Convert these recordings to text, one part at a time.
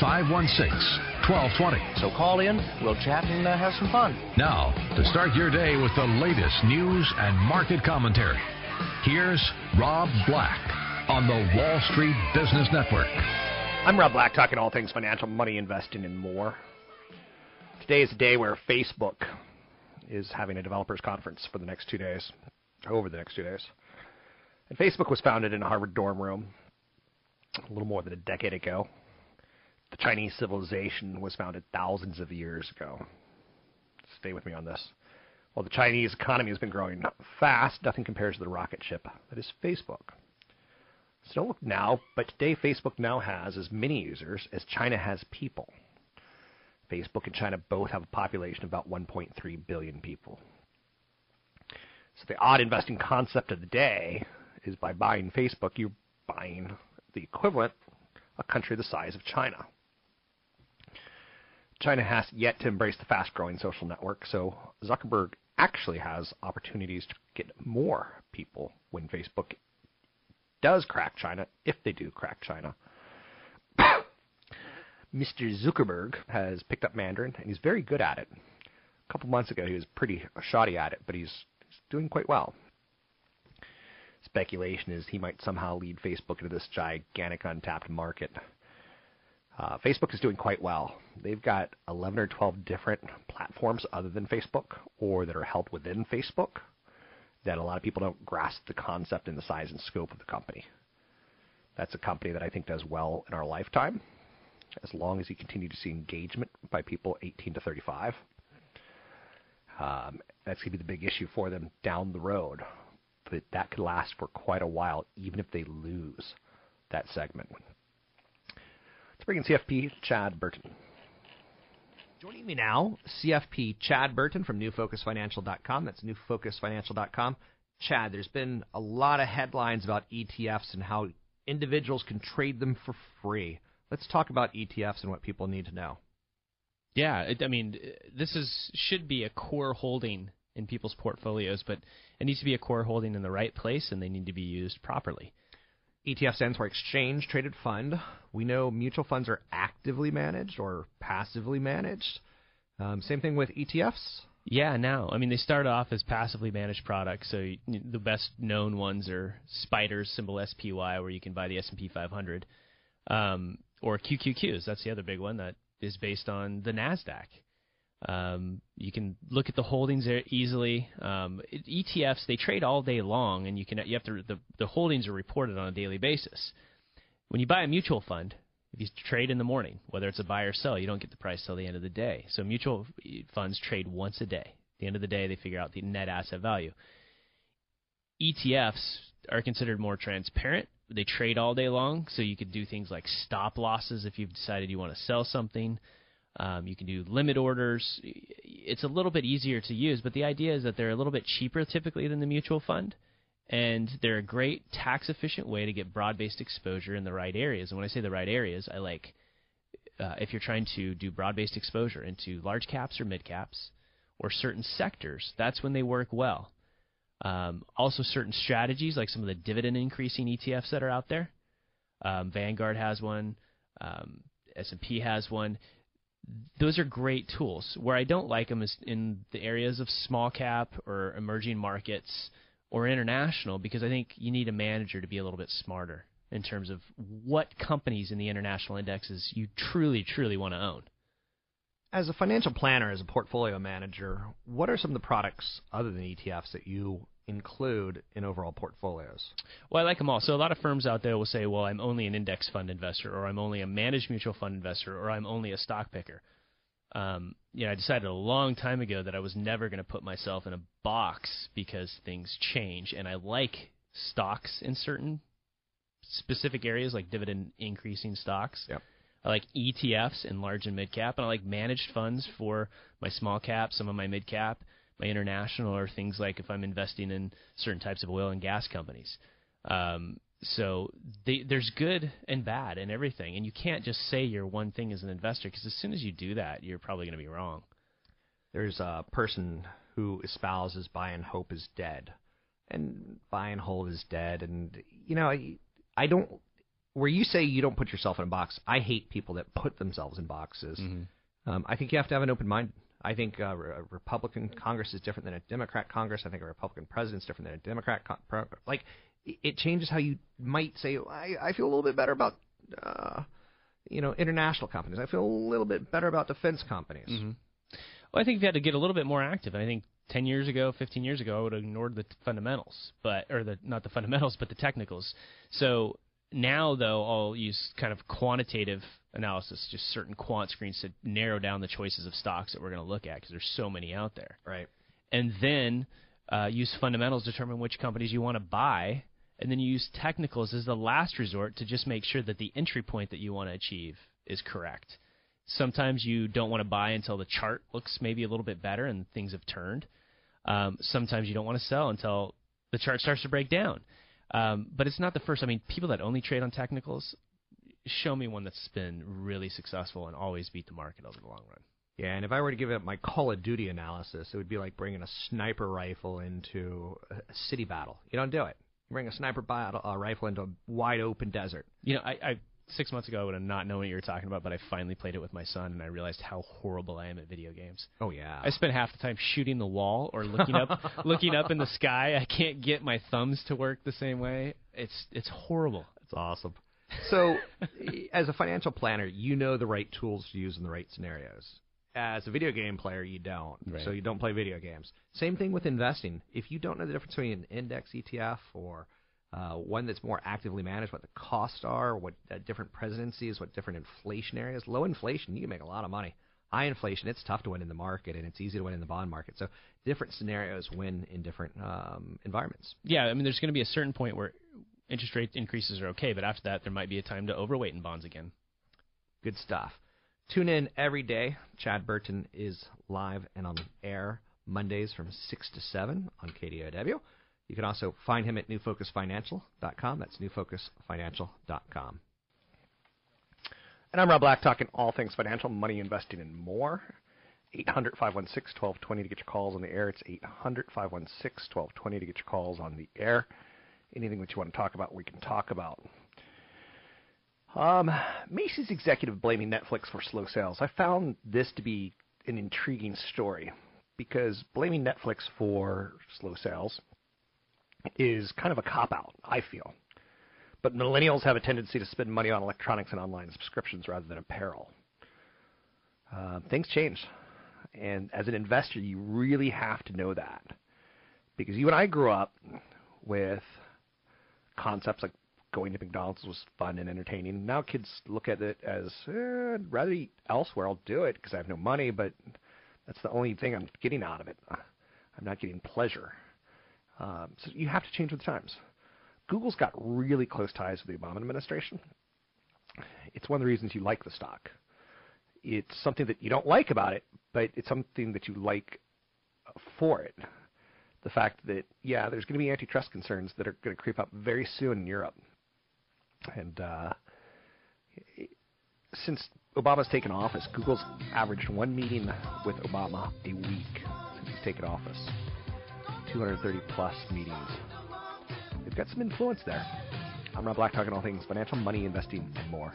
516 1220. So call in, we'll chat and uh, have some fun. Now, to start your day with the latest news and market commentary, here's Rob Black on the Wall Street Business Network. I'm Rob Black, talking all things financial, money, investing, and more. Today is a day where Facebook is having a developers conference for the next two days, over the next two days. And Facebook was founded in a Harvard dorm room a little more than a decade ago. Chinese civilization was founded thousands of years ago. Stay with me on this. While the Chinese economy has been growing fast, nothing compares to the rocket ship that is Facebook. So don't look now, but today Facebook now has as many users as China has people. Facebook and China both have a population of about 1.3 billion people. So the odd investing concept of the day is by buying Facebook, you're buying the equivalent a country the size of China. China has yet to embrace the fast growing social network, so Zuckerberg actually has opportunities to get more people when Facebook does crack China, if they do crack China. Mr. Zuckerberg has picked up Mandarin, and he's very good at it. A couple months ago, he was pretty shoddy at it, but he's, he's doing quite well. Speculation is he might somehow lead Facebook into this gigantic untapped market. Uh, Facebook is doing quite well. They've got 11 or 12 different platforms other than Facebook or that are held within Facebook that a lot of people don't grasp the concept and the size and scope of the company. That's a company that I think does well in our lifetime, as long as you continue to see engagement by people 18 to 35. Um, that's going to be the big issue for them down the road. But that could last for quite a while, even if they lose that segment. Let's bring in CFP Chad Burton. Joining me now, CFP Chad Burton from NewFocusFinancial.com. That's NewFocusFinancial.com. Chad, there's been a lot of headlines about ETFs and how individuals can trade them for free. Let's talk about ETFs and what people need to know. Yeah, it, I mean, this is should be a core holding in people's portfolios, but it needs to be a core holding in the right place, and they need to be used properly. ETF stands for Exchange Traded Fund. We know mutual funds are actively managed or passively managed. Um, same thing with ETFs. Yeah, now I mean they start off as passively managed products. So the best known ones are Spiders, symbol SPY, where you can buy the S&P 500, um, or QQQs. That's the other big one that is based on the Nasdaq. Um, you can look at the holdings there easily. Um, ETFs they trade all day long, and you can you have to the the holdings are reported on a daily basis. When you buy a mutual fund, if you trade in the morning, whether it's a buy or sell, you don't get the price till the end of the day. So mutual funds trade once a day. At the end of the day, they figure out the net asset value. ETFs are considered more transparent. They trade all day long, so you could do things like stop losses if you've decided you want to sell something. Um, you can do limit orders. It's a little bit easier to use, but the idea is that they're a little bit cheaper typically than the mutual fund, and they're a great tax efficient way to get broad based exposure in the right areas. And when I say the right areas, I like uh, if you're trying to do broad based exposure into large caps or mid caps or certain sectors, that's when they work well. Um, also, certain strategies like some of the dividend increasing ETFs that are out there. Um, Vanguard has one. Um, S&P has one. Those are great tools. Where I don't like them is in the areas of small cap or emerging markets or international because I think you need a manager to be a little bit smarter in terms of what companies in the international indexes you truly, truly want to own. As a financial planner, as a portfolio manager, what are some of the products other than ETFs that you include in overall portfolios? Well, I like them all. So a lot of firms out there will say, well, I'm only an index fund investor, or I'm only a managed mutual fund investor, or I'm only a stock picker. Um, you know, I decided a long time ago that I was never going to put myself in a box because things change, and I like stocks in certain specific areas, like dividend increasing stocks. Yep. I like ETFs in large and mid cap, and I like managed funds for my small cap, some of my mid cap, my international, or things like if I'm investing in certain types of oil and gas companies. Um, so they, there's good and bad in everything, and you can't just say you're one thing as an investor because as soon as you do that, you're probably going to be wrong. There's a person who espouses buy and hope is dead, and buy and hold is dead, and you know I, I don't. Where you say you don't put yourself in a box, I hate people that put themselves in boxes. Mm-hmm. Um, I think you have to have an open mind. I think uh, a Republican Congress is different than a Democrat Congress. I think a Republican president is different than a Democrat. Con- like it changes how you might say. I, I feel a little bit better about, uh, you know, international companies. I feel a little bit better about defense companies. Mm-hmm. Well, I think you had to get a little bit more active. I think 10 years ago, 15 years ago, I would have ignored the fundamentals, but or the not the fundamentals, but the technicals. So now, though, I'll use kind of quantitative analysis, just certain quant screens to narrow down the choices of stocks that we're going to look at because there's so many out there. Right. And then uh, use fundamentals to determine which companies you want to buy, and then you use technicals as the last resort to just make sure that the entry point that you want to achieve is correct. Sometimes you don't want to buy until the chart looks maybe a little bit better and things have turned. Um, sometimes you don't want to sell until the chart starts to break down. Um, but it's not the first. I mean, people that only trade on technicals, show me one that's been really successful and always beat the market over the long run. Yeah, and if I were to give it my Call of Duty analysis, it would be like bringing a sniper rifle into a city battle. You don't do it. You bring a sniper battle, uh, rifle into a wide open desert. You know, I, I six months ago I would have not known what you were talking about, but I finally played it with my son, and I realized how horrible I am at video games. Oh yeah. I spend half the time shooting the wall or looking up, looking up in the sky. I can't get my thumbs to work the same way. It's it's horrible. It's awesome. So, as a financial planner, you know the right tools to use in the right scenarios. As a video game player, you don't. Right. So you don't play video games. Same thing with investing. If you don't know the difference between an index ETF or uh, one that's more actively managed, what the costs are, what uh, different presidencies, what different inflation areas. Low inflation, you can make a lot of money. High inflation, it's tough to win in the market, and it's easy to win in the bond market. So different scenarios win in different um, environments. Yeah, I mean, there's going to be a certain point where interest rate increases are okay, but after that, there might be a time to overweight in bonds again. Good stuff. Tune in every day. Chad Burton is live and on air Mondays from 6 to 7 on KDOW. You can also find him at newfocusfinancial.com. That's newfocusfinancial.com. And I'm Rob Black, talking all things financial, money, investing, and more. 800 516 1220 to get your calls on the air. It's 800 516 1220 to get your calls on the air. Anything that you want to talk about, we can talk about. Um, Macy's executive blaming Netflix for slow sales. I found this to be an intriguing story because blaming Netflix for slow sales is kind of a cop out, I feel. But millennials have a tendency to spend money on electronics and online subscriptions rather than apparel. Uh, things change. And as an investor, you really have to know that. Because you and I grew up with concepts like going to McDonald's was fun and entertaining. Now kids look at it as, eh, I'd rather eat elsewhere. I'll do it because I have no money, but that's the only thing I'm getting out of it. I'm not getting pleasure. Um, so you have to change with the times. Google's got really close ties with the Obama administration. It's one of the reasons you like the stock. It's something that you don't like about it, but it's something that you like for it. The fact that, yeah, there's going to be antitrust concerns that are going to creep up very soon in Europe. And uh, since Obama's taken office, Google's averaged one meeting with Obama a week since he's taken office. 230 plus meetings. They've got some influence there. I'm Rob Black, talking all things financial, money, investing, and more.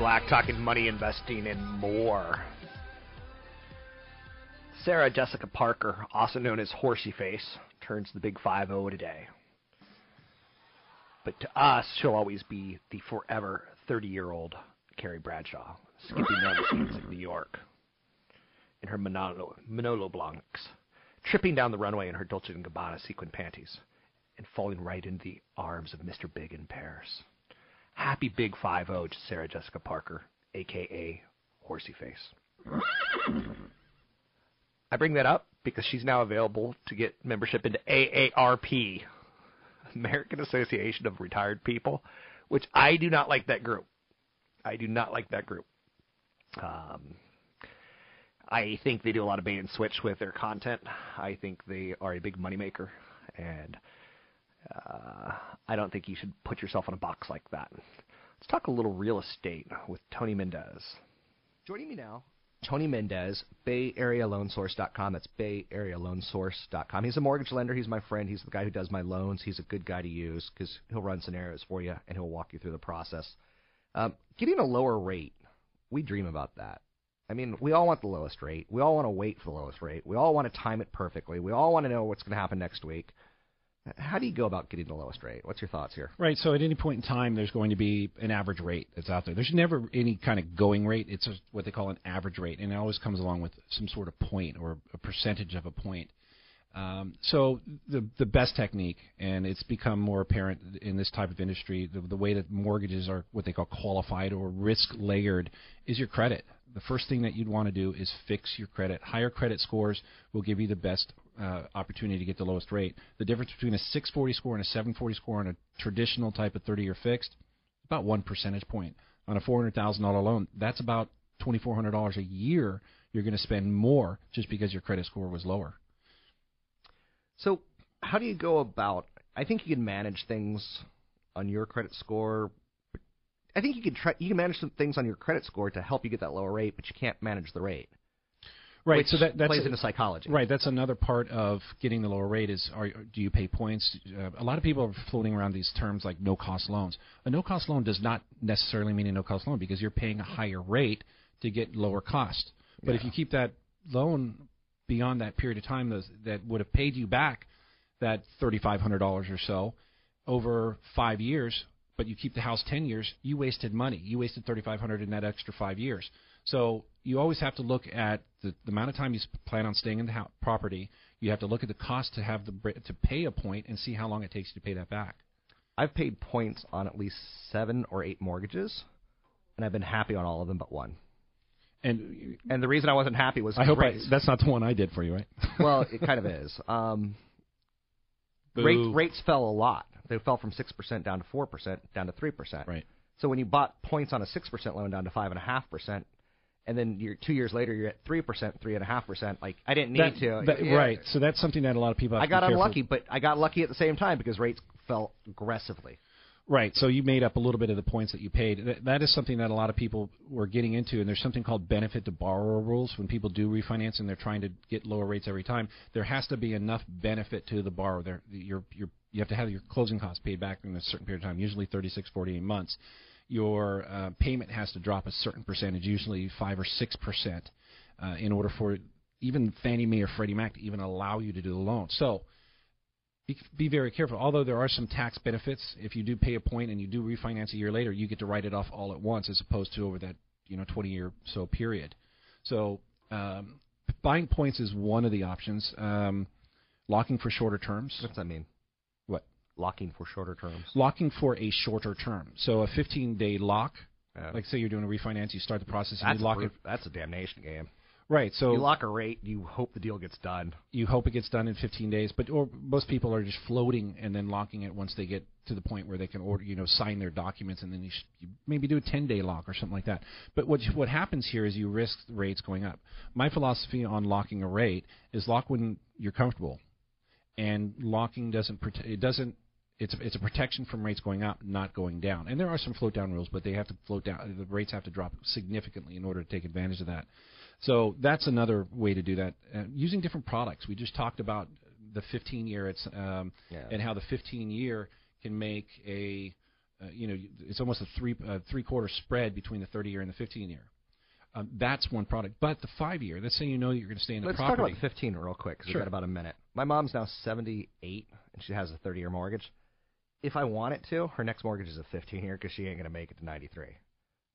Black, talking money, investing, and more. Sarah Jessica Parker, also known as Horsey Face, turns the big 5 0 today. But to us, she'll always be the forever 30 year old Carrie Bradshaw, skipping down the streets of New York in her Manolo, Manolo Blahniks, tripping down the runway in her Dolce & Gabbana sequin panties, and falling right into the arms of Mr. Big in Paris. Happy Big 5 0 to Sarah Jessica Parker, aka Horsey Face. I bring that up because she's now available to get membership into AARP, American Association of Retired People, which I do not like that group. I do not like that group. Um, I think they do a lot of bait and switch with their content. I think they are a big moneymaker, and uh, I don't think you should put yourself in a box like that. Let's talk a little real estate with Tony Mendez. Joining me now, Tony Mendez, BayAreaLoanSource.com. That's BayAreaLoanSource.com. He's a mortgage lender. He's my friend. He's the guy who does my loans. He's a good guy to use because he'll run scenarios for you and he'll walk you through the process. Um, getting a lower rate, we dream about that. I mean, we all want the lowest rate. We all want to wait for the lowest rate. We all want to time it perfectly. We all want to know what's going to happen next week. How do you go about getting the lowest rate? What's your thoughts here? Right. So at any point in time, there's going to be an average rate that's out there. There's never any kind of going rate. It's a, what they call an average rate, and it always comes along with some sort of point or a percentage of a point. Um, so the the best technique, and it's become more apparent in this type of industry, the, the way that mortgages are what they call qualified or risk layered, is your credit. The first thing that you'd want to do is fix your credit. Higher credit scores will give you the best uh, opportunity to get the lowest rate. The difference between a 640 score and a 740 score on a traditional type of 30-year fixed, about one percentage point. On a $400,000 loan, that's about $2,400 a year. You're going to spend more just because your credit score was lower. So, how do you go about? I think you can manage things on your credit score. I think you can try. You can manage some things on your credit score to help you get that lower rate, but you can't manage the rate. Right. So that that's plays a, into psychology. Right. That's another part of getting the lower rate is are do you pay points? Uh, a lot of people are floating around these terms like no cost loans. A no cost loan does not necessarily mean a no cost loan because you're paying a higher rate to get lower cost. But Yeah. if you keep that loan beyond that period of time those, that would have paid you back that $3,500 or so over five years, but you keep the house 10 years, you wasted money. You wasted 3,500 in that extra five years. So you always have to look at the, the amount of time you plan on staying in the property. You have to look at the cost to have the br- to pay a point and see how long it takes you to pay that back. I've paid points on at least seven or eight mortgages, and I've been happy on all of them but one. And And the reason I wasn't happy was I hope I, that's not the one I did for you, right? well, it kind of is. Um, Boo. rate, rates fell a lot. They fell from six percent down to four percent, down to three percent. Right. So when you bought points on a six percent loan down to five and a half percent, and then you're two years later you're at three percent, three and a half percent. Like I didn't need That- to. that- Yeah. Right. So that's something that a lot of people. Have I to got unlucky, but I got lucky at the same time because rates fell aggressively. Right. So you made up a little bit of the points that you paid. That, that is something that a lot of people were getting into, and there's something called benefit to borrower rules. When people do refinance and they're trying to get lower rates every time, there has to be enough benefit to the borrower. There, you're, you're, you have to have your closing costs paid back in a certain period of time, usually 36, 48 months. Your uh, payment has to drop a certain percentage, usually five or six percent, uh, in order for even Fannie Mae or Freddie Mac to even allow you to do the loan. So be, be very careful. Although there are some tax benefits, if you do pay a point and you do refinance a year later, you get to write it off all at once, as opposed to over that you know 20 year so period. So um, buying points is one of the options. Um, locking for shorter terms. What's that mean? Locking for shorter terms. Locking for a shorter term. So a 15 day lock. Yeah. Like say you're doing a refinance, you start the process and That's you lock a, it. That's a damnation game. Right. So you lock a rate, you hope the deal gets done. you hope it gets done in 15 days, but or most people are just floating and then locking it once they get to the point where they can order, you know, sign their documents, and then you, sh- you maybe do a 10 day lock or something like that. But what what happens here is you risk rates going up. My philosophy on locking a rate is lock when you're comfortable, and locking doesn't it doesn't. It's it's a protection from rates going up, not going down. And there are some float down rules, but they have to float down. The rates have to drop significantly in order to take advantage of that. So that's another way to do that. Uh, using different products. We just talked about the 15 year. It's um, Yeah. and how the 15 year can make a uh, you know, it's almost a three uh, three quarter spread between the 30 year and the 15 year. Um, that's one product. But the five year, let's say you know you're going to stay in the Let's property. talk about 15 real quick because Sure. we've got about a minute. My mom's now 78 and she has a 30 year mortgage. If I want it to, her next mortgage is a 15 year because she ain't going to make it to 93.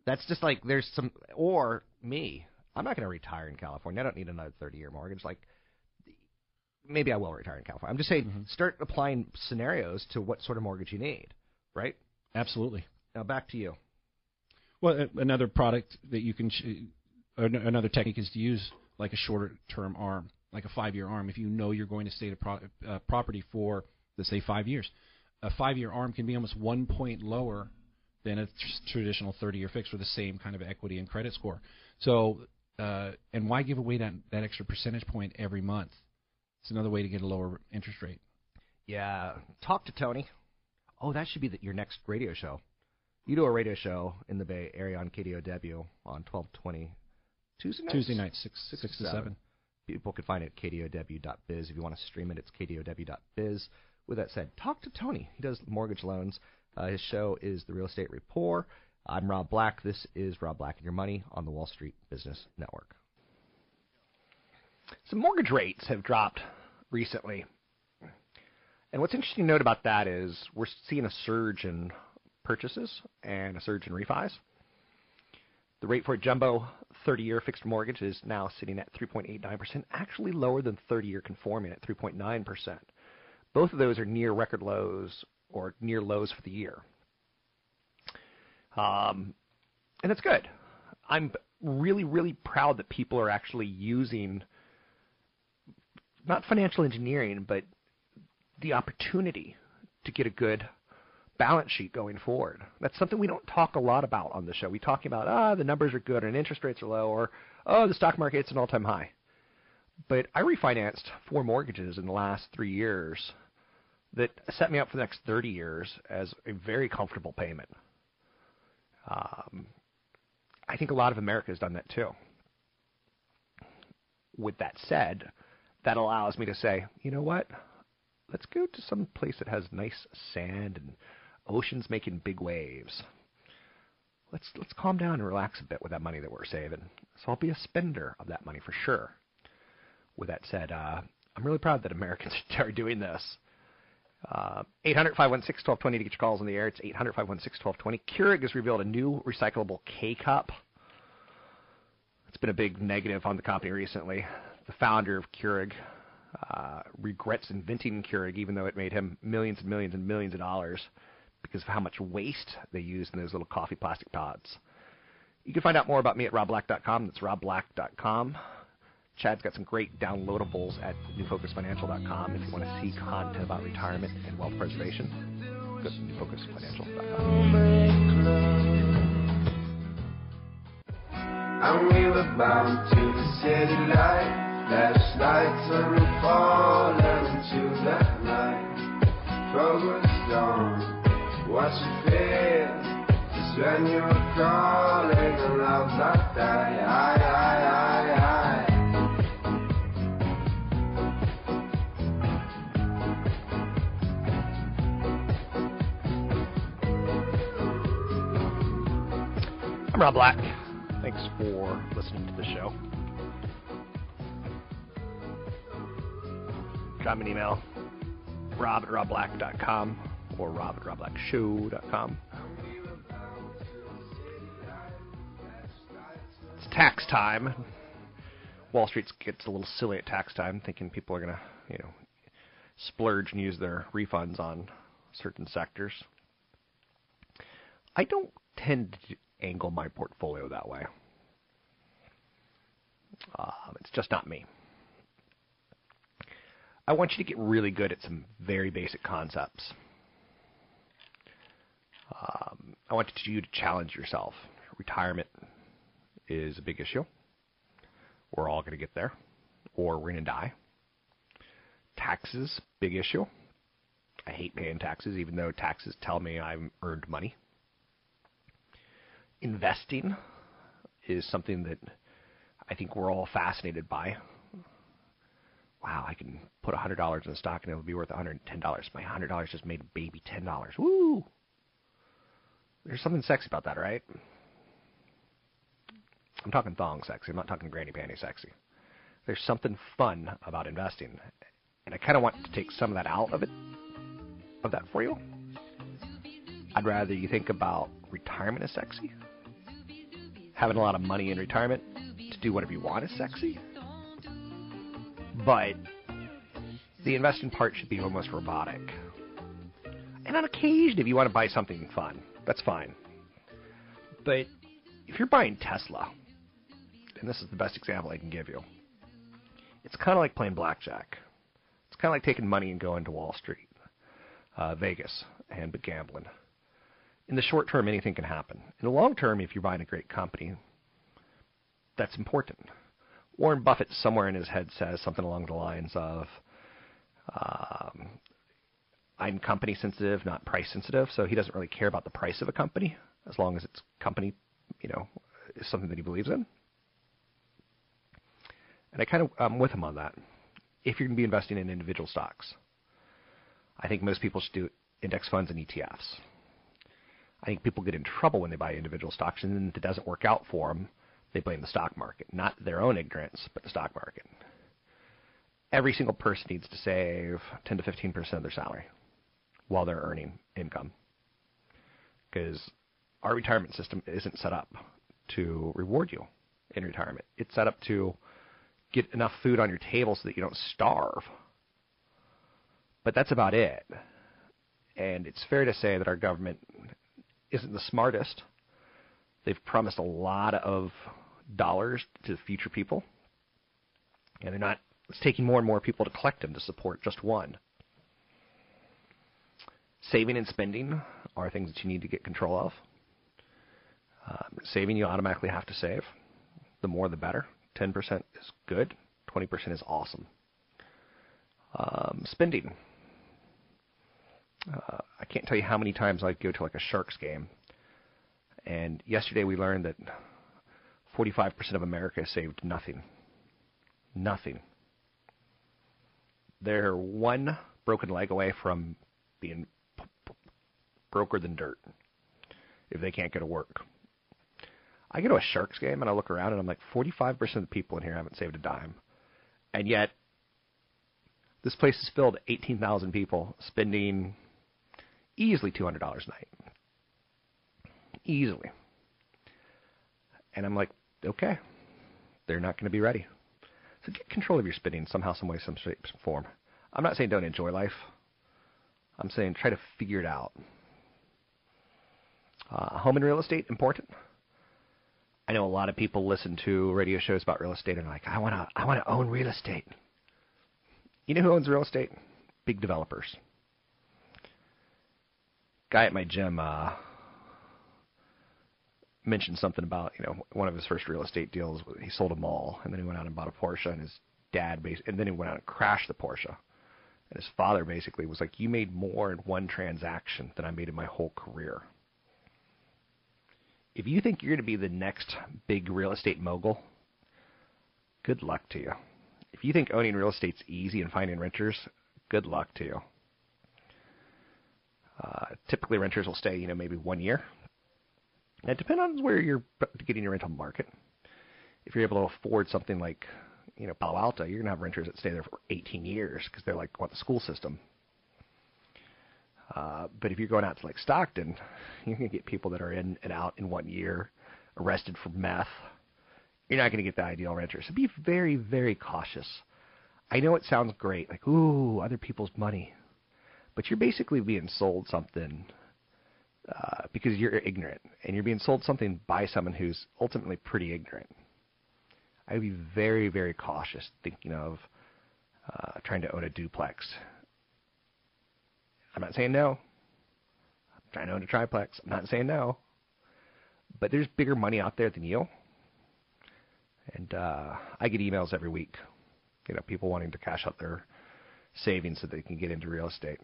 That's just like there's some, or me. I'm not going to retire in California. I don't need another 30 year mortgage. Like, maybe I will retire in California. I'm just saying, Mm-hmm. start applying scenarios to what sort of mortgage you need, right? Absolutely. Now back to you. Well, another product that you can, another technique is to use like a shorter term arm, like a five year arm. If you know you're going to stay at a pro- uh, property for, let's say, five years, a five year arm can be almost one point lower than a tr- traditional 30 year fix for the same kind of equity and credit score. So, uh, and why give away that, that extra percentage point every month? It's another way to get a lower interest rate. Yeah, talk to Tony. Oh, that should be the, your next radio show. You do a radio show in the Bay Area on KDOW on 1220 Tuesday nights? Tuesday night, 6, Six 6 to to seven. 7. People can find it at kdow.biz. If you want to stream it, it's kdow.biz. With that said, talk to Tony. He does mortgage loans. Uh, his show is The Real Estate Rapport. I'm Rob Black. This is Rob Black and Your Money on the Wall Street Business Network. Some mortgage rates have dropped recently. And what's interesting to note about that is we're seeing a surge in purchases and a surge in refis. The rate for a jumbo 30 year fixed mortgage is now sitting at 3.89%, actually lower than 30 year conforming at 3.9%. Both of those are near record lows or near lows for the year. Um, and that's good. I'm really, really proud that people are actually using not financial engineering, but the opportunity to get a good balance sheet going forward. That's something we don't talk a lot about on the show. We talk about ah the numbers are good and interest rates are low, or oh the stock market's an all-time high. But I refinanced four mortgages in the last three years that set me up for the next 30 years as a very comfortable payment. Um, I think a lot of America has done that too. With that said, that allows me to say, you know what? Let's go to some place that has nice sand and oceans making big waves. Let's let's calm down and relax a bit with that money that we're saving. So I'll be a spender of that money for sure. With that said, uh, I'm really proud that Americans are doing this. Uh, 800-516-1220 to get your calls on the air. It's 800-516-1220. Keurig has revealed a new recyclable K-Cup. It's been a big negative on the company recently. The founder of Keurig uh, regrets inventing Keurig, even though it made him millions and millions and millions of dollars because of how much waste they use in those little coffee plastic pods. You can find out more about me at robblack.com. That's robblack.com. Chad's got some great downloadables at newfocusfinancial.com if you want to see content about retirement and wealth preservation. Go to newfocusfinancial.com. And we were bound to the city light. Last night, sun will fall into the night. Focus on what you feel. Just when you were calling. I, I, I, I'm Rob Black. Thanks for listening to the show. Drop me an email, rob at robblack.com or rob at robblackshow.com. It's tax time. Wall Street gets a little silly at tax time, thinking people are going to, you know, splurge and use their refunds on certain sectors. I don't tend to angle my portfolio that way. Um, it's just not me. I want you to get really good at some very basic concepts. Um, I want you to challenge yourself. Retirement is a big issue. We're all going to get there, or we're going to die. Taxes, big issue. I hate paying taxes, even though taxes tell me I've earned money. Investing is something that I think we're all fascinated by. Wow, I can put $100 in a stock and it'll be worth $110. My $100 just made baby $10. Woo! There's something sexy about that, right? I'm talking thong sexy. I'm not talking granny panty sexy. There's something fun about investing, and I kind of want to take some of that out of it, of that for you. I'd rather you think about retirement as sexy. Having a lot of money in retirement to do whatever you want is sexy. But the investing part should be almost robotic. And on occasion, if you want to buy something fun, that's fine. But if you're buying Tesla, and this is the best example I can give you, it's kind of like playing blackjack. It's kind of like taking money and going to Wall Street, uh, Vegas, and gambling. In the short term, anything can happen. In the long term, if you're buying a great company, that's important. Warren Buffett, somewhere in his head, says something along the lines of, um, I'm company sensitive, not price sensitive. So he doesn't really care about the price of a company as long as it's company, you know, is something that he believes in. And I kind of I'm with him on that. If you're going to be investing in individual stocks, I think most people should do index funds and ETFs. I think people get in trouble when they buy individual stocks and then if it doesn't work out for them, they blame the stock market, not their own ignorance, but the stock market. Every single person needs to save 10 to 15% of their salary while they're earning income. Because our retirement system isn't set up to reward you in retirement. It's set up to get enough food on your table so that you don't starve. But that's about it. And it's fair to say that our government isn't the smartest. They've promised a lot of dollars to future people. And they're not it's taking more and more people to collect them to support just one. Saving and spending are things that you need to get control of. Um, saving, you automatically have to save. The more, the better. 10% is good, 20% is awesome. Um, spending. Uh, I can't tell you how many times I go to like a Sharks game. And yesterday we learned that 45% of America saved nothing. Nothing. They're one broken leg away from being broker than dirt if they can't go to work. I go to a Sharks game and I look around and I'm like, 45% of the people in here haven't saved a dime. And yet, this place is filled 18,000 people spending easily $200 a night. Easily. And I'm like, okay, they're not going to be ready. So get control of your spending somehow, some way, some shape, some form. I'm not saying don't enjoy life. I'm saying try to figure it out. Uh, home and real estate important. I know a lot of people listen to radio shows about real estate and are like, I want to, I want to own real estate. You know who owns real estate? Big developers. Guy at my gym uh, mentioned something about you know one of his first real estate deals. He sold a mall and then he went out and bought a Porsche, and his dad, bas- and then he went out and crashed the Porsche. And his father basically was like, "You made more in one transaction than I made in my whole career." If you think you're going to be the next big real estate mogul, good luck to you. If you think owning real estate's easy and finding renters, good luck to you. Uh, typically, renters will stay, you know, maybe one year. It depends on where you're getting your rental market. If you're able to afford something like, you know, Palo Alto, you're going to have renters that stay there for 18 years because they're like want the school system. Uh, but if you're going out to like Stockton, you're going to get people that are in and out in one year, arrested for meth. You're not going to get the ideal renter. So be very, very cautious. I know it sounds great, like ooh, other people's money, but you're basically being sold something uh, because you're ignorant, and you're being sold something by someone who's ultimately pretty ignorant. I would be very, very cautious thinking of uh, trying to own a duplex I'm not saying no. I'm trying to own a triplex. I'm not saying no. But there's bigger money out there than you. And uh, I get emails every week. You know, people wanting to cash out their savings so they can get into real estate.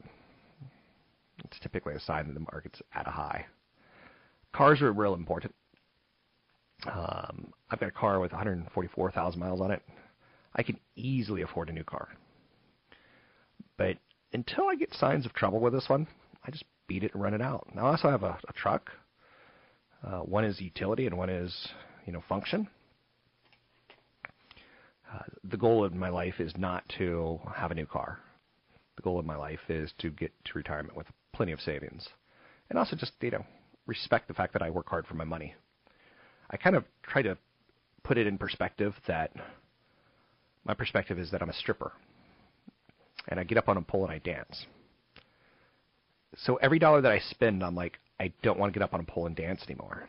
It's typically a sign that the market's at a high. Cars are real important. Um, I've got a car with 144,000 miles on it. I can easily afford a new car. But until I get signs of trouble with this one, I just beat it and run it out. Now I also have a, a truck, Uh, one is utility, and one is you know function. Uh, the goal of my life is not to have a new car. The goal of my life is to get to retirement with plenty of savings, and also just you know respect the fact that I work hard for my money. I kind of try to put it in perspective that my perspective is that I'm a stripper, and I get up on a pole and I dance. So every dollar that I spend, I'm like, I don't want to get up on a pole and dance anymore.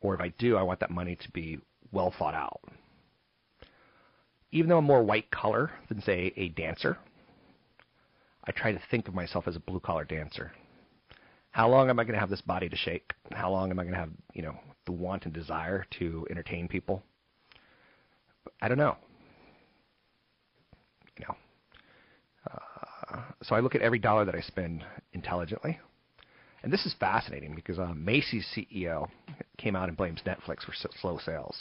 Or if I do, I want that money to be well thought out. Even though I'm more white collar than, say, a dancer, I try to think of myself as a blue collar dancer. How long am I going to have this body to shake? How long am I going to have, you know, the want and desire to entertain people? I don't know. You know. Uh, so I look at every dollar that I spend intelligently. And this is fascinating because uh, Macy's CEO came out and blames Netflix for slow sales.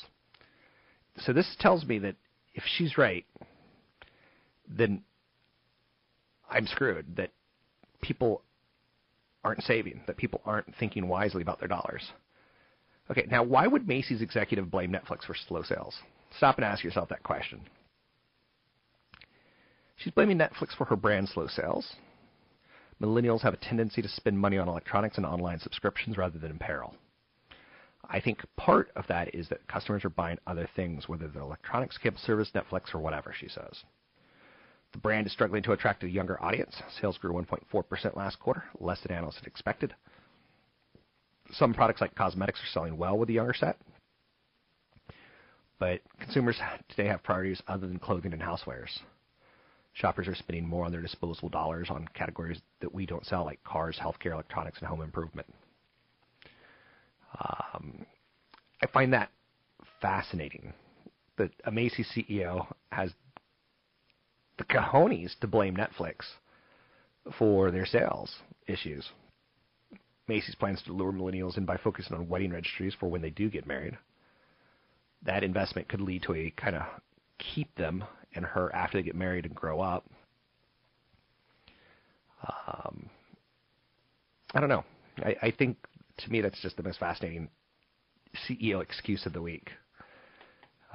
So this tells me that if she's right, then I'm screwed. That people aren't saving, that people aren't thinking wisely about their dollars. Okay, now why would Macy's executive blame Netflix for slow sales? Stop and ask yourself that question. She's blaming Netflix for her brand slow sales. Millennials have a tendency to spend money on electronics and online subscriptions rather than apparel. I think part of that is that customers are buying other things, whether they're electronics, cable service, Netflix, or whatever, she says. The brand is struggling to attract a younger audience. Sales grew 1.4% last quarter, less than analysts had expected. Some products like cosmetics are selling well with the younger set. But consumers today have priorities other than clothing and housewares. Shoppers are spending more on their disposable dollars on categories that we don't sell, like cars, healthcare, electronics, and home improvement. Um, I find that fascinating that a Macy's CEO has the cojones to blame Netflix for their sales issues. Macy's plans to lure millennials in by focusing on wedding registries for when they do get married. That investment could lead to a kind of keep them and her after they get married and grow up. Um, I don't know. I, I think to me that's just the most fascinating CEO excuse of the week,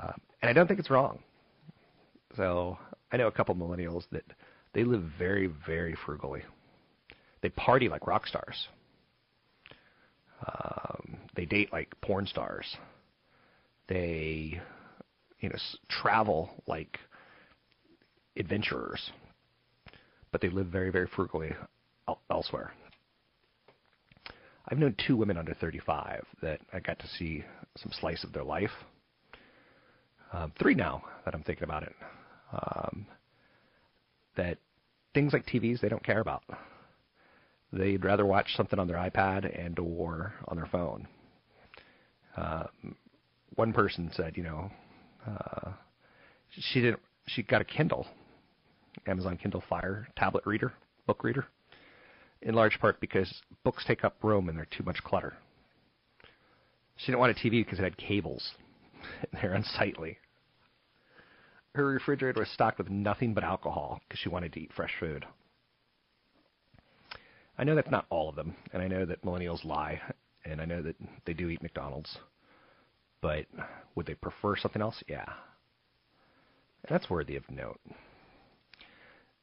uh, and I don't think it's wrong. So I know a couple millennials that they live very, very frugally. They party like rock stars. Um, they date like porn stars. They, you know, travel like adventurers, but they live very, very frugally elsewhere. I've known two women under 35 that I got to see some slice of their life. Um, three now that I'm thinking about it. Um, that things like TVs they don't care about. They'd rather watch something on their iPad and or on their phone. Um, one person said, you know, uh, she didn't. She got a Kindle Amazon Kindle Fire tablet reader, book reader, in large part because books take up room and they're too much clutter. She didn't want a TV because it had cables. they're unsightly. Her refrigerator was stocked with nothing but alcohol because she wanted to eat fresh food. I know that's not all of them, and I know that millennials lie, and I know that they do eat McDonald's. But would they prefer something else? Yeah. And that's worthy of note.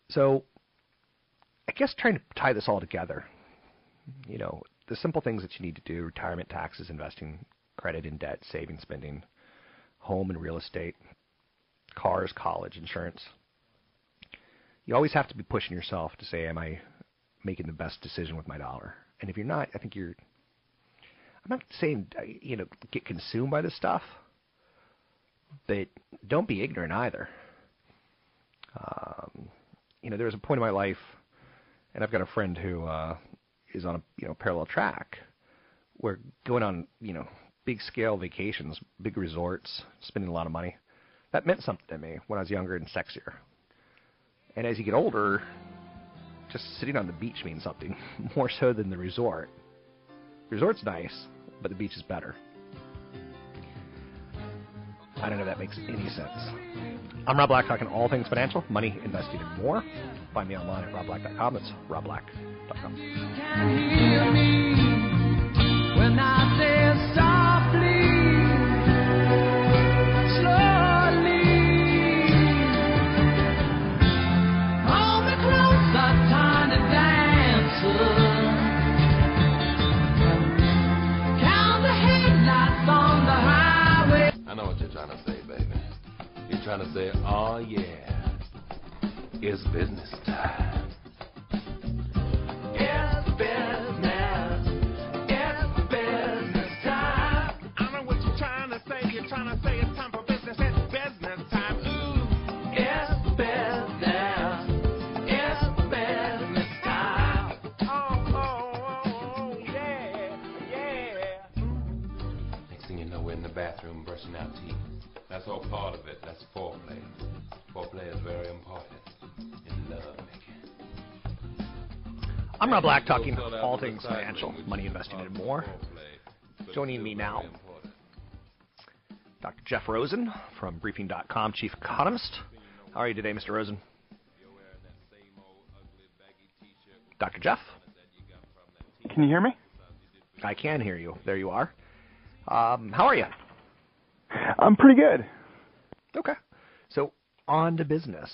So I guess trying to tie this all together, you know, the simple things that you need to do retirement taxes, investing, credit and debt, saving, spending, home and real estate, cars, college, insurance. You always have to be pushing yourself to say, Am I making the best decision with my dollar? And if you're not, I think you're. I'm not saying, you know, get consumed by this stuff, but don't be ignorant either. Um, you know, there was a point in my life, and I've got a friend who uh, is on a you know parallel track, where going on you know big scale vacations, big resorts, spending a lot of money, that meant something to me when I was younger and sexier. And as you get older, just sitting on the beach means something more so than the resort. Resort's nice, but the beach is better. I don't know if that makes any sense. I'm Rob Black, talking all things financial, money, investing, and more. Find me online at robblack.com. That's robblack.com. trying to say, oh yeah, it's business time. It's business. It's business time. I know what you're trying to say. You're trying to say it's time for business. It's business time. Ooh. It's business. It's business time. Oh, oh, oh, oh, yeah, yeah. Next thing you know, we're in the bathroom brushing our teeth. That's all part of it. That's foreplay. Foreplay is very important in love making. I'm Rob Black, talking all things financial, money investing, and more. Joining me now, Dr. Jeff Rosen from Briefing.com, Chief Economist. How are you today, Mr. Rosen? Dr. Jeff? Can you hear me? I can hear you. There you are. Um, how are you? I'm pretty good. Okay. So, on to business.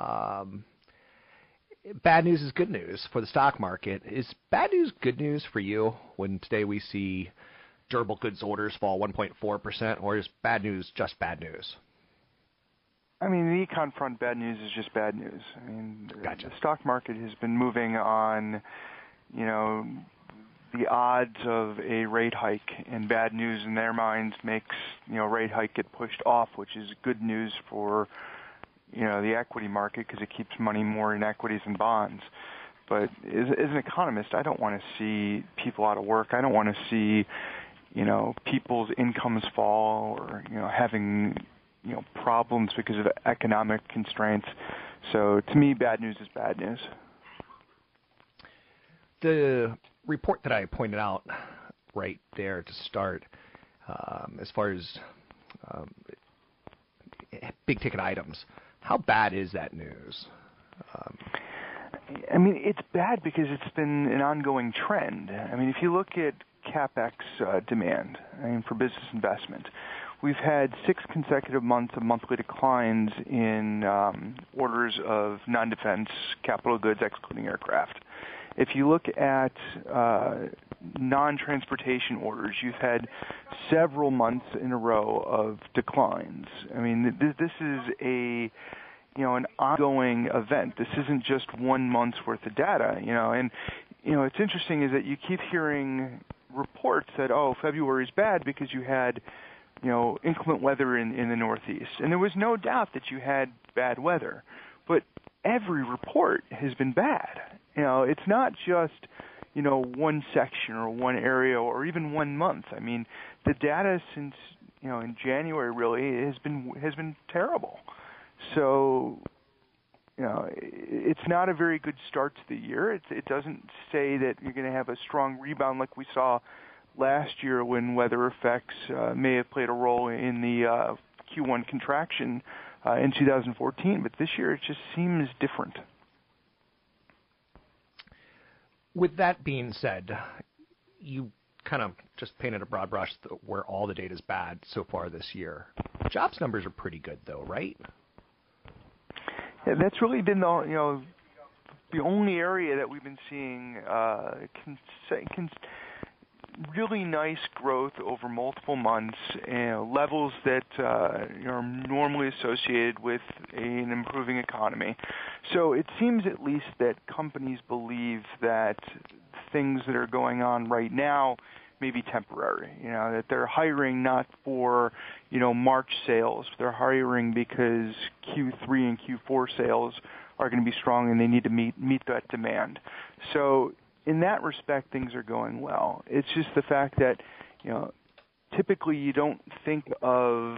Um, bad news is good news for the stock market. Is bad news good news for you when today we see durable goods orders fall 1.4%, or is bad news just bad news? I mean, the econ front bad news is just bad news. I mean, Gotcha. the stock market has been moving on, you know, the odds of a rate hike, and bad news in their minds makes you know rate hike get pushed off, which is good news for you know the equity market because it keeps money more in equities and bonds. But as, as an economist, I don't want to see people out of work. I don't want to see you know people's incomes fall or you know having you know problems because of economic constraints. So to me, bad news is bad news. The report that I pointed out right there to start, um, as far as um, big ticket items, how bad is that news? Um, I mean, it's bad because it's been an ongoing trend. I mean, if you look at capex uh, demand, I mean, for business investment, we've had six consecutive months of monthly declines in um, orders of non-defense capital goods, excluding aircraft. If you look at uh, non-transportation orders, you've had several months in a row of declines. I mean, th- this is a you know an ongoing event. This isn't just one month's worth of data. You know, and you know it's interesting is that you keep hearing reports that oh February is bad because you had you know inclement weather in in the Northeast, and there was no doubt that you had bad weather, but every report has been bad. You know, it's not just you know one section or one area or even one month. I mean, the data since you know in January really has been has been terrible. So you know, it's not a very good start to the year. It, it doesn't say that you're going to have a strong rebound like we saw last year when weather effects uh, may have played a role in the uh, Q1 contraction uh, in 2014. But this year, it just seems different. With that being said, you kind of just painted a broad brush where all the data is bad so far this year. Jobs numbers are pretty good, though, right? Yeah, that's really been the you know the only area that we've been seeing uh, cons- cons- really nice growth over multiple months, know, levels that uh, are normally associated with an improving economy. So it seems at least that companies believe that things that are going on right now may be temporary. You know that they're hiring not for you know March sales. They're hiring because Q3 and Q4 sales are going to be strong and they need to meet meet that demand. So in that respect, things are going well. It's just the fact that you know typically you don't think of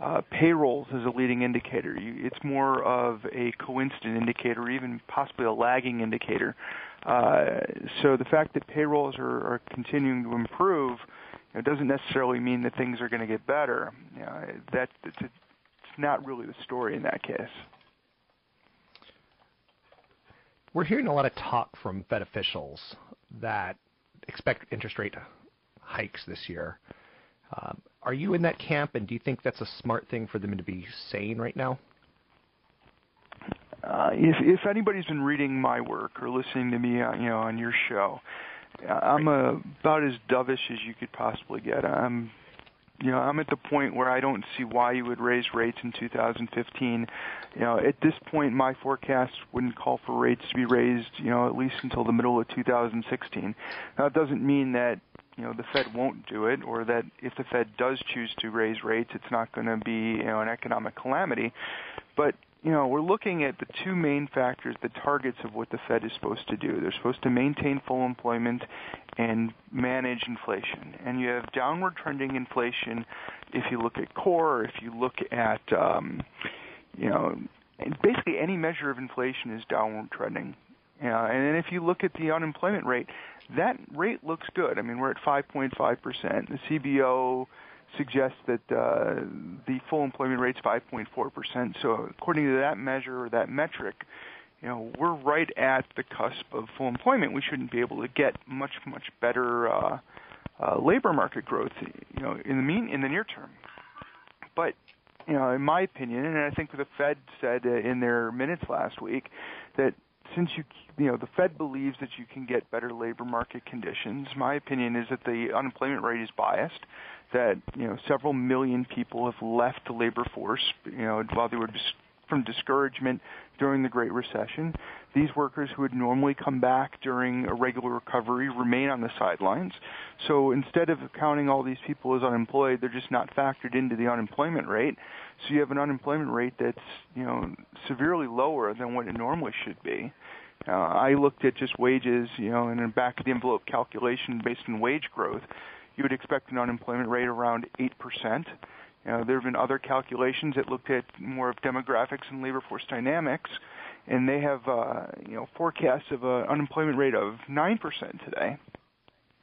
uh, payrolls as a leading indicator. You, it's more of a coincident indicator, even possibly a lagging indicator. Uh, so the fact that payrolls are, are continuing to improve you know, doesn't necessarily mean that things are going to get better. You know, that it's, a, it's not really the story in that case. We're hearing a lot of talk from Fed officials that expect interest rate hikes this year. Um, are you in that camp, and do you think that's a smart thing for them to be saying right now? Uh, if if anybody's been reading my work or listening to me, uh, you know, on your show, uh, I'm a, about as dovish as you could possibly get. I'm, you know, I'm at the point where I don't see why you would raise rates in 2015. You know, at this point, my forecast wouldn't call for rates to be raised, you know, at least until the middle of 2016. Now, it doesn't mean that you know the Fed won't do it, or that if the Fed does choose to raise rates, it's not going to be you know an economic calamity. But you know, we're looking at the two main factors, the targets of what the Fed is supposed to do. They're supposed to maintain full employment and manage inflation. And you have downward trending inflation if you look at core, if you look at, um, you know, basically any measure of inflation is downward trending. Know, and then if you look at the unemployment rate, that rate looks good. I mean, we're at 5.5%. The CBO suggests that uh, the full employment rate's 5.4%. So according to that measure or that metric, you know, we're right at the cusp of full employment. We shouldn't be able to get much much better uh, uh, labor market growth, you know, in the mean in the near term. But you know, in my opinion, and I think the Fed said in their minutes last week that since you you know the Fed believes that you can get better labor market conditions, my opinion is that the unemployment rate is biased that you know several million people have left the labor force. You know, while they were dis- from discouragement during the Great Recession, these workers who would normally come back during a regular recovery remain on the sidelines. So instead of counting all these people as unemployed, they're just not factored into the unemployment rate. So you have an unemployment rate that's you know severely lower than what it normally should be. Uh, I looked at just wages, you know, in a back of the envelope calculation based on wage growth you would expect an unemployment rate around 8%. You know, there have been other calculations that looked at more of demographics and labor force dynamics, and they have uh, you know forecasts of an unemployment rate of 9% today.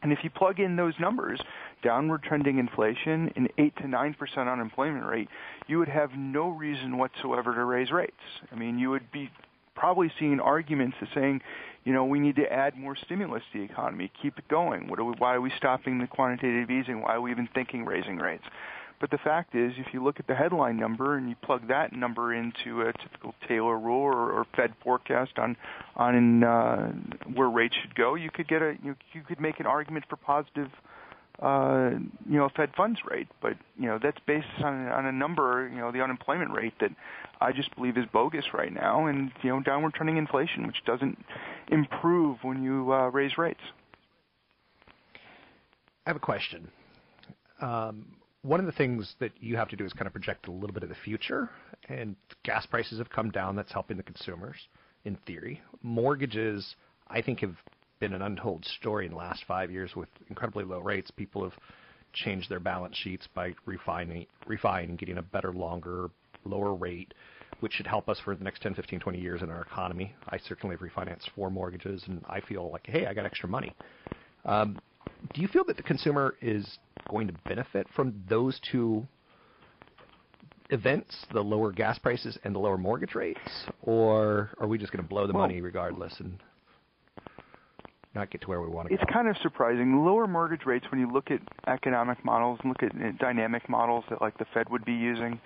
And if you plug in those numbers, downward trending inflation, an 8 to 9% unemployment rate, you would have no reason whatsoever to raise rates. I mean, you would be probably seeing arguments of saying, you know, we need to add more stimulus to the economy, keep it going. What are we, why are we stopping the quantitative easing? Why are we even thinking raising rates? But the fact is, if you look at the headline number and you plug that number into a typical Taylor rule or, or Fed forecast on on uh, where rates should go, you could get a you, you could make an argument for positive uh, you know, Fed funds rate. But you know, that's based on on a number, you know, the unemployment rate that I just believe is bogus right now, and you know, downward trending inflation, which doesn't improve when you uh, raise rates. I have a question. Um, one of the things that you have to do is kind of project a little bit of the future, and gas prices have come down. That's helping the consumers, in theory. Mortgages, I think, have been an untold story in the last five years with incredibly low rates. People have changed their balance sheets by refining, refining, getting a better, longer, lower rate, which should help us for the next 10, 15, 20 years in our economy. I certainly have refinanced four mortgages, and I feel like, hey, I got extra money. Um, do you feel that the consumer is going to benefit from those two events, the lower gas prices and the lower mortgage rates, or are we just going to blow the well, money regardless? And not get to where we want to it's go. It's kind of surprising. Lower mortgage rates, when you look at economic models and look at uh, dynamic models that like the Fed would be using,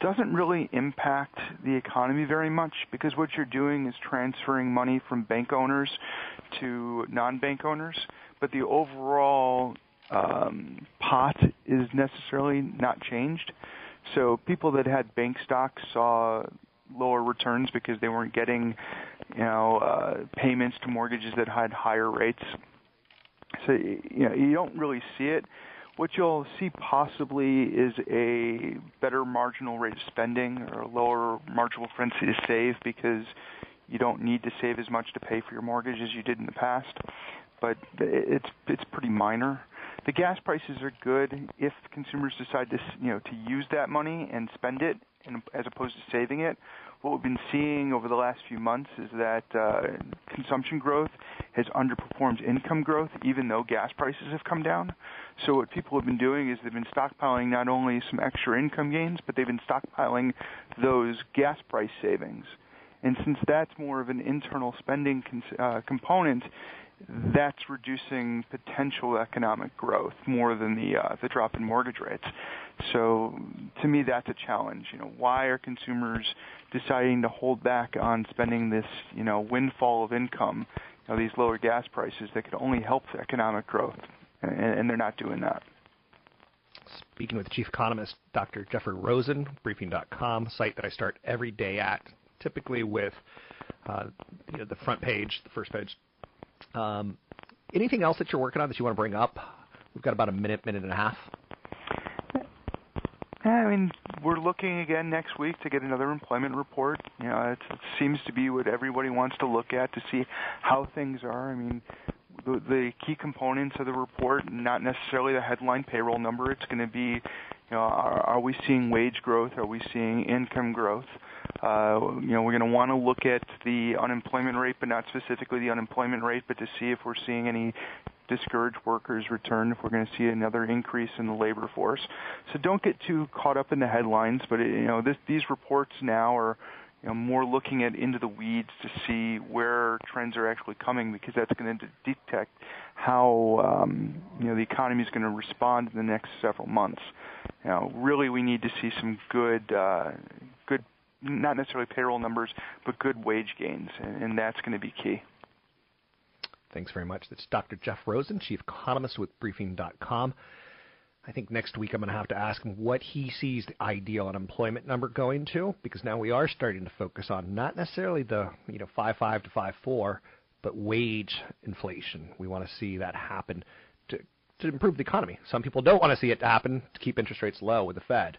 doesn't really impact the economy very much because what you're doing is transferring money from bank owners to non-bank owners, but the overall um, pot is necessarily not changed. So people that had bank stocks saw lower returns because they weren't getting, you know, uh, payments to mortgages that had higher rates. So you know you don't really see it. What you'll see possibly is a better marginal rate of spending or a lower marginal propensity to save because you don't need to save as much to pay for your mortgage as you did in the past. But it's it's pretty minor. The gas prices are good if consumers decide to you know to use that money and spend it as opposed to saving it. What we've been seeing over the last few months is that uh, consumption growth has underperformed income growth, even though gas prices have come down. So what people have been doing is they've been stockpiling not only some extra income gains, but they've been stockpiling those gas price savings. And since that's more of an internal spending uh, component, that's reducing potential economic growth more than the uh, the drop in mortgage rates. So to me, that's a challenge. You know, why are consumers deciding to hold back on spending this you know windfall of income, you know, these lower gas prices that could only help economic growth, and, and they're not doing that. Speaking with Chief Economist Dr. Jeffrey Rosen, Briefing.com, site that I start every day at, typically with uh, you know, the front page, the first page. Um, anything else that you're working on that you want to bring up? We've got about a minute, minute and a half. I mean, we're looking again next week to get another employment report. You know, it, it seems to be what everybody wants to look at to see how things are. I mean, the, the key components of the report, not necessarily the headline payroll number. It's going to be, you know, are, are we seeing wage growth? Are we seeing income growth? Uh, you know, we're going to want to look at the unemployment rate, but not specifically the unemployment rate, but to see if we're seeing any discouraged workers return, if we're going to see another increase in the labor force. So don't get too caught up in the headlines, but you know, this, these reports now are you know, more looking at into the weeds to see where trends are actually coming because that's going to detect how um, you know the economy is going to respond in the next several months. You know, really, we need to see some good, uh, not necessarily payroll numbers, but good wage gains, and, and that's going to be key. Thanks very much. That's Dr. Jeff Rosen, Chief Economist with Briefing.com. I think next week I'm going to have to ask him what he sees the ideal unemployment number going to, because now we are starting to focus on not necessarily the you know five five to five four, but wage inflation. We want to see that happen to to improve the economy. Some people don't want to see it happen to keep interest rates low with the Fed.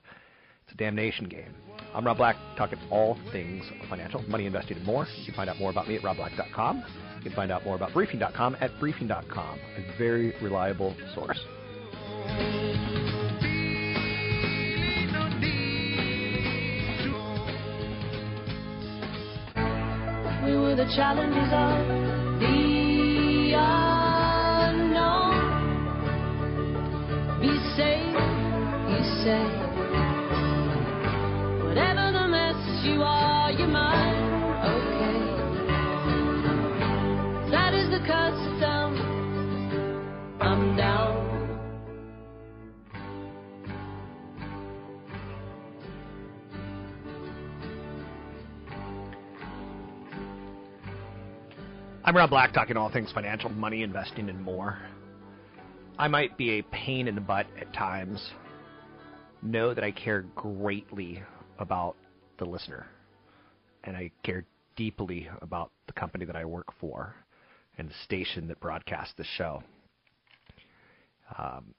It's a damnation game. I'm Rob Black, talking all things financial, money investing, and more. You can find out more about me at robblack.com. You can find out more about briefing.com at briefing.com, a very reliable source. We were the of the I'm Rob Black, talking all things financial, money, investing, and more. I might be a pain in the butt at times. Know that I care greatly about the listener, and I care deeply about the company that I work for and the station that broadcasts the show. Um,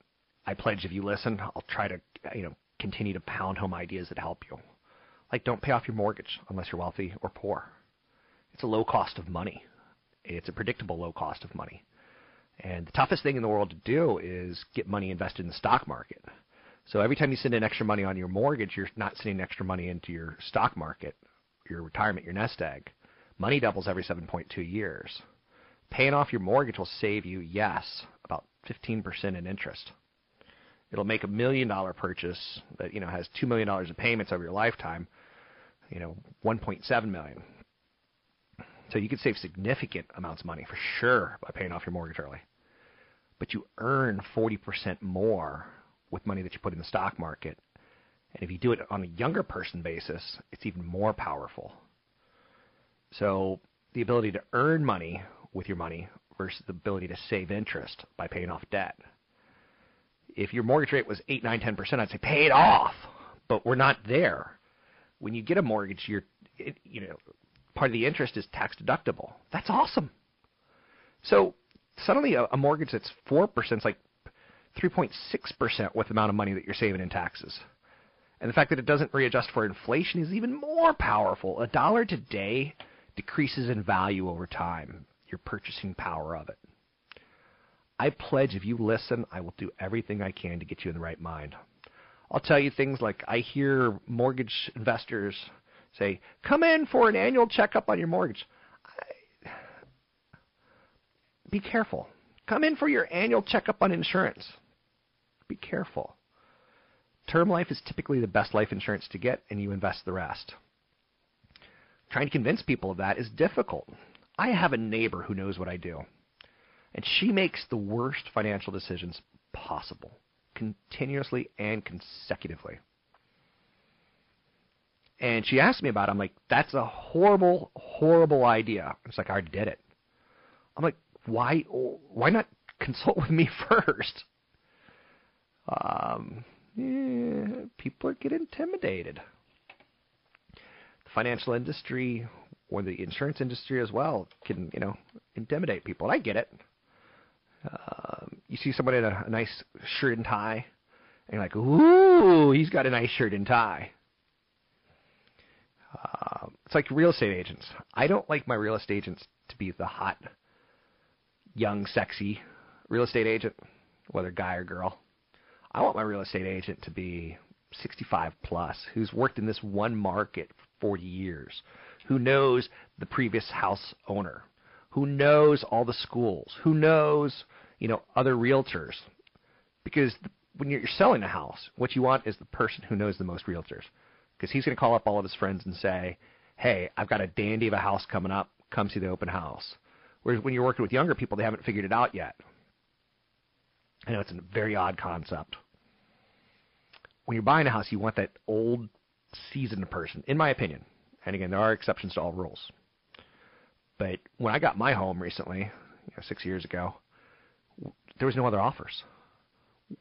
I pledge if you listen, I'll try to you know continue to pound home ideas that help you. Like don't pay off your mortgage unless you're wealthy or poor. It's a low cost of money. It's a predictable low cost of money. And the toughest thing in the world to do is get money invested in the stock market. So every time you send in extra money on your mortgage, you're not sending extra money into your stock market, your retirement, your nest egg. Money doubles every 7.2 years. Paying off your mortgage will save you, yes, about 15% in interest. It'll make a million dollar purchase that you know has two million dollars of payments over your lifetime, you know, 1.7 million. So you could save significant amounts of money for sure by paying off your mortgage early. But you earn 40% more with money that you put in the stock market. And if you do it on a younger person basis, it's even more powerful. So the ability to earn money with your money versus the ability to save interest by paying off debt. If your mortgage rate was 8, 9, 10%, I'd say pay it off. But we're not there. When you get a mortgage, you're it, you know, part of the interest is tax deductible. That's awesome. So suddenly a, a mortgage that's 4% is like 3.6% with the amount of money that you're saving in taxes. And the fact that it doesn't readjust for inflation is even more powerful. A dollar today decreases in value over time, your purchasing power of it. I pledge if you listen, I will do everything I can to get you in the right mind. I'll tell you things like I hear mortgage investors say, come in for an annual checkup on your mortgage. I, be careful. Come in for your annual checkup on insurance. Be careful. Term life is typically the best life insurance to get, and you invest the rest. Trying to convince people of that is difficult. I have a neighbor who knows what I do. And she makes the worst financial decisions possible, continuously and consecutively. And she asked me about it. I'm like, that's a horrible, horrible idea. It's like, I already did it. I'm like, why, why not consult with me first? Um, yeah, people get intimidated. The financial industry or the insurance industry as well can, you know, intimidate people. And I get it. Um, you see someone in a, a nice shirt and tie, and you're like, ooh, he's got a nice shirt and tie. Uh, it's like real estate agents. I don't like my real estate agents to be the hot, young, sexy real estate agent, whether guy or girl. I want my real estate agent to be 65 plus, who's worked in this one market for 40 years, who knows the previous house owner, who knows all the schools, who knows, you know, other realtors. Because when you're selling a house, what you want is the person who knows the most realtors. Because he's going to call up all of his friends and say, hey, I've got a dandy of a house coming up. Come see the open house. Whereas when you're working with younger people, they haven't figured it out yet. I know it's a very odd concept. When you're buying a house, you want that old, seasoned person, in my opinion. And again, there are exceptions to all rules. But when I got my home recently, you know, six years ago, there was no other offers.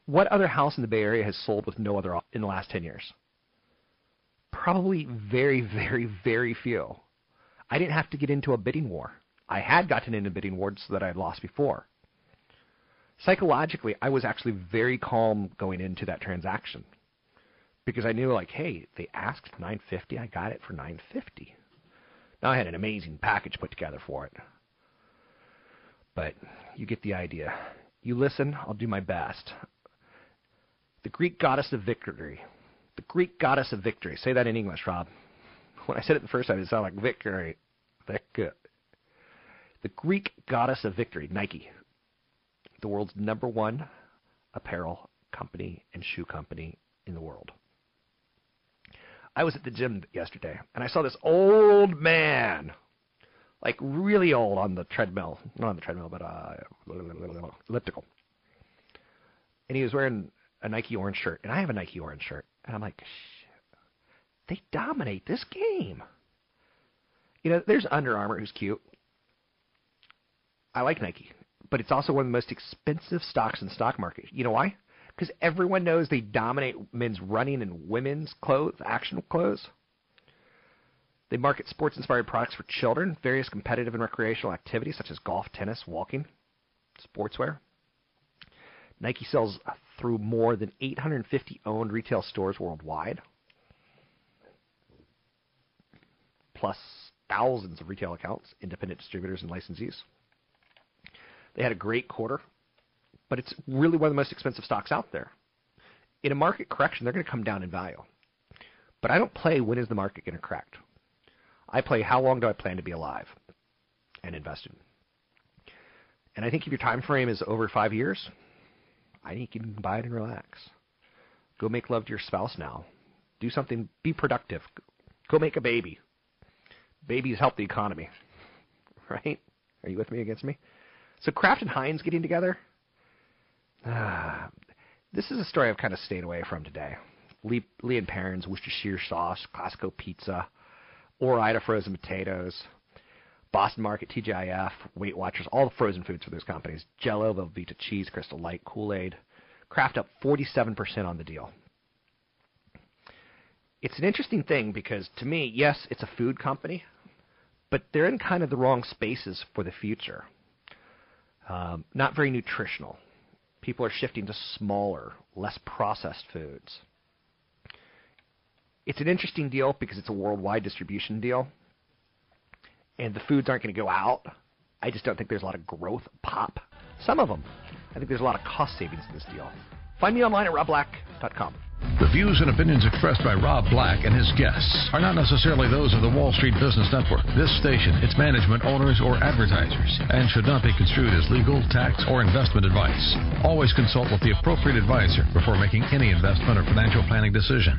What other house in the Bay Area has sold with no other in the last 10 years? Probably very, very, very few. I didn't have to get into a bidding war. I had gotten into bidding wars that I had lost before. Psychologically, I was actually very calm going into that transaction because I knew like, hey, they asked 950, I got it for 950. Now I had an amazing package put together for it. But you get the idea. You listen, I'll do my best. The Greek goddess of victory. The Greek goddess of victory. Say that in English, Rob. When I said it the first time, it sounded like victory. The Greek goddess of victory, Nike. The world's number one apparel company and shoe company in the world. I was at the gym yesterday and I saw this old man, like really old on the treadmill, not on the treadmill, but uh, elliptical. And he was wearing a Nike orange shirt, and I have a Nike orange shirt, and I'm like, shit, they dominate this game. You know, there's Under Armour who's cute. I like Nike, but it's also one of the most expensive stocks in the stock market. You know why? because everyone knows they dominate men's running and women's clothes, action clothes. They market sports inspired products for children, various competitive and recreational activities such as golf, tennis, walking, sportswear. Nike sells through more than 850 owned retail stores worldwide, plus thousands of retail accounts, independent distributors, and licensees. They had a great quarter but it's really one of the most expensive stocks out there. In a market correction, they're going to come down in value. But I don't play when is the market going to correct. I play how long do I plan to be alive and invested. And I think if your time frame is over five years, I think you can buy it and relax. Go make love to your spouse now. Do something. Be productive. Go make a baby. Babies help the economy, right? Are you with me against me? So Kraft and Heinz getting together uh, this is a story I've kind of stayed away from today. Lea, Lea and Perrins, Worcestershire sauce, Costco pizza, Ore-Ida frozen potatoes, Boston Market, TGIF, Weight Watchers, all the frozen foods for those companies. Jello, Velveeta cheese, Crystal Light, Kool-Aid. Kraft up 47% on the deal. It's an interesting thing because to me, yes, it's a food company, but they're in kind of the wrong spaces for the future. Um, not very nutritional people are shifting to smaller, less processed foods. It's an interesting deal because it's a worldwide distribution deal, and the foods aren't going to go out. I just don't think there's a lot of growth pop. Some of them. I think there's a lot of cost savings in this deal. Find me online at robblack.com. The views and opinions expressed by Rob Black and his guests are not necessarily those of the Wall Street Business Network, this station, its management, owners, or advertisers, and should not be construed as legal, tax, or investment advice. Always consult with the appropriate advisor before making any investment or financial planning decision.